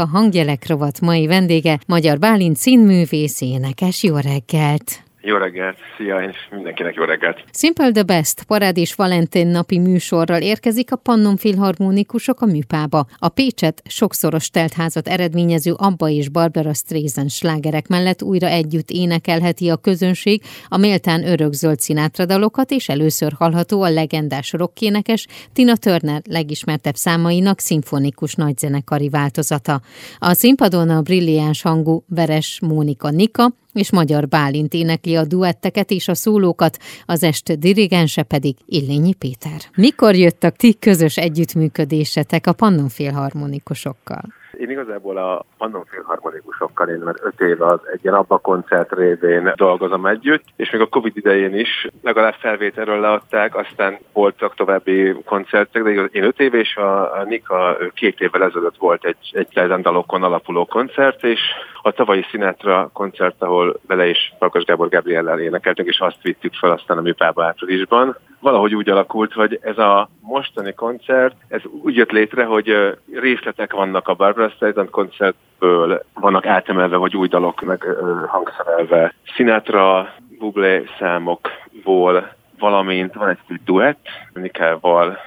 A hangjelek rovat mai vendége Magyar Bálint színművész énekes. Jó reggelt! Jó reggelt, szia, és mindenkinek jó reggelt. Simple the Best Parádés Valentin napi műsorral érkezik a Pannon Filharmonikusok a műpába. A Pécset sokszoros teltházat eredményező Abba és Barbara Streisand slágerek mellett újra együtt énekelheti a közönség a méltán örökzöld színátradalokat, és először hallható a legendás rockénekes Tina Turner legismertebb számainak szimfonikus nagyzenekari változata. A színpadon a brilliáns hangú Veres Mónika Nika, és Magyar Bálint énekli a duetteket és a szólókat, az est dirigense pedig Illényi Péter. Mikor jött a ti közös együttműködésetek a Pannon Filharmonikusokkal? Én igazából a Pannon Filharmonikusokkal én már öt éve az egy ilyen abba koncert révén dolgozom együtt, és még a Covid idején is legalább felvételről leadták, aztán voltak további koncertek, de én öt év és a, a Nika két évvel ezelőtt volt egy, egy dalokon alapuló koncert, és a tavalyi Sinatra koncert, ahol bele is Farkas Gábor Gabriellel énekeltünk, és azt vittük fel aztán a műpába áprilisban. Valahogy úgy alakult, hogy ez a mostani koncert, ez úgy jött létre, hogy részletek vannak a Barbara Streisand koncertből, vannak átemelve, vagy új dalok meg hangszerelve. Sinatra, Bublé számokból, valamint van egy duett Nikával,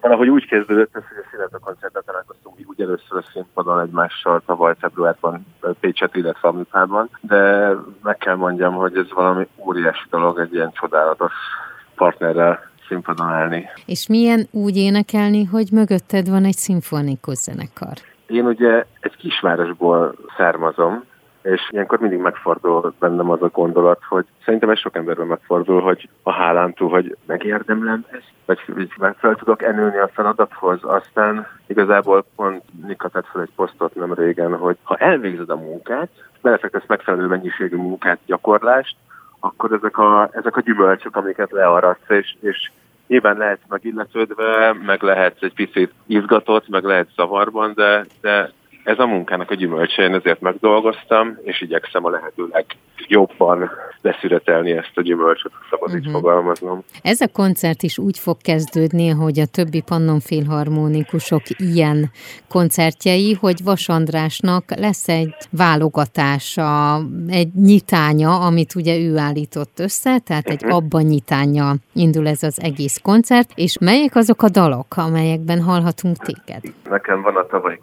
valahogy úgy kezdődött ez, hogy a Szilárd koncertet találkoztunk úgy először a színpadon egymással tavaly februárban Pécset, illetve a műpában, de meg kell mondjam, hogy ez valami óriási dolog, egy ilyen csodálatos partnerrel színpadon állni. És milyen úgy énekelni, hogy mögötted van egy szimfonikus zenekar? Én ugye egy kisvárosból származom, és ilyenkor mindig megfordul bennem az a gondolat, hogy szerintem ez sok emberben megfordul, hogy a hálán túl, hogy megérdemlem ezt, vagy, vagy fel tudok enülni a feladathoz, aztán igazából pont Nika tett fel egy posztot nem régen, hogy ha elvégzed a munkát, belefektesz megfelelő mennyiségű munkát, gyakorlást, akkor ezek a, ezek a gyümölcsök, amiket learadsz, és, és nyilván lehet megilletődve, meg lehet egy picit izgatott, meg lehet zavarban, de, de ez a munkának a gyümölcse, én ezért megdolgoztam, és igyekszem a lehető legjobban leszületelni ezt a gyümölcsöt, szabad uh-huh. így mhm. fogalmaznom. Ez a koncert is úgy fog kezdődni, hogy a többi Pannon filharmonikusok ilyen koncertjei, hogy Vas Andrásnak lesz egy válogatása, egy nyitánya, amit ugye ő állított össze, tehát egy uh-huh. abban nyitánya indul ez az egész koncert, és melyek azok a dalok, amelyekben hallhatunk téged? Nekem van a tavalyi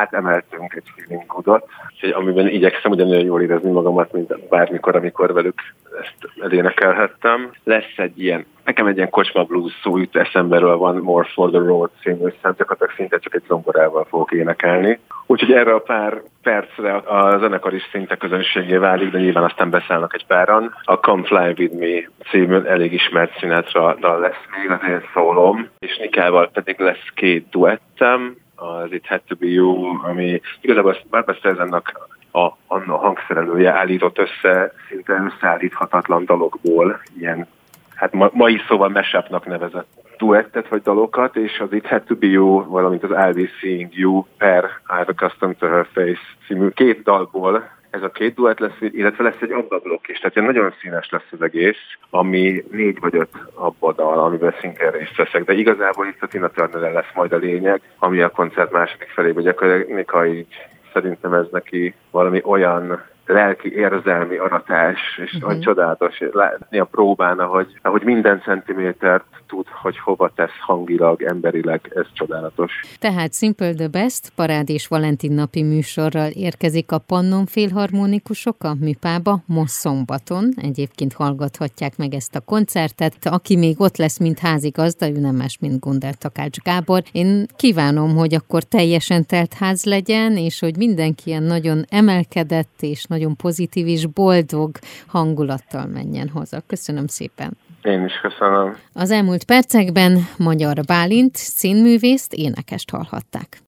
koncert, átemeltünk egy feeling goodot, amiben igyekszem ugyanolyan jól érezni magamat, mint bármikor, amikor velük ezt elénekelhettem. Lesz egy ilyen, nekem egy ilyen kocsma blues szó jut eszemberől van More for the Road című szám, gyakorlatilag szinte csak egy zongorával fogok énekelni. Úgyhogy erre a pár percre a zenekar is szinte közönségé válik, de nyilván aztán beszállnak egy páran. A Come Fly With Me című elég ismert színetre lesz még az én szólom, és Nikával pedig lesz két duettem, az It Had To Be You, ami igazából Barbara Streisandnak a, a hangszerelője állított össze szinte összeállíthatatlan dalokból ilyen, hát ma, mai szóval mesapnak nevezett duettet vagy dalokat, és az It Had To Be You, valamint az I'll Be Seeing You per I've Accustomed To Her Face című két dalból ez a két duett lesz, illetve lesz egy abba blokk is, tehát nagyon színes lesz az egész, ami négy vagy öt abba dal, amiben szintén részt veszek, de igazából itt a Tina Turner lesz majd a lényeg, ami a koncert második felében gyakorlatilag így szerintem ez neki valami olyan lelki érzelmi aratás, és uh-huh. hogy csodálatos látni a próbán, ahogy, ahogy minden centimétert tud, hogy hova tesz hangilag, emberileg, ez csodálatos. Tehát Simple the Best, Parád és Valentin napi műsorral érkezik a Pannon Filharmonikusok a műpába most szombaton. Egyébként hallgathatják meg ezt a koncertet. Aki még ott lesz, mint házigazda, ő nem más, mint Gondel Takács Gábor. Én kívánom, hogy akkor teljesen telt ház legyen, és hogy mindenki ilyen nagyon emelkedett és nagyon pozitív és boldog hangulattal menjen hozzá. Köszönöm szépen! Én is köszönöm. Az elmúlt percekben Magyar Bálint színművészt, énekest hallhatták.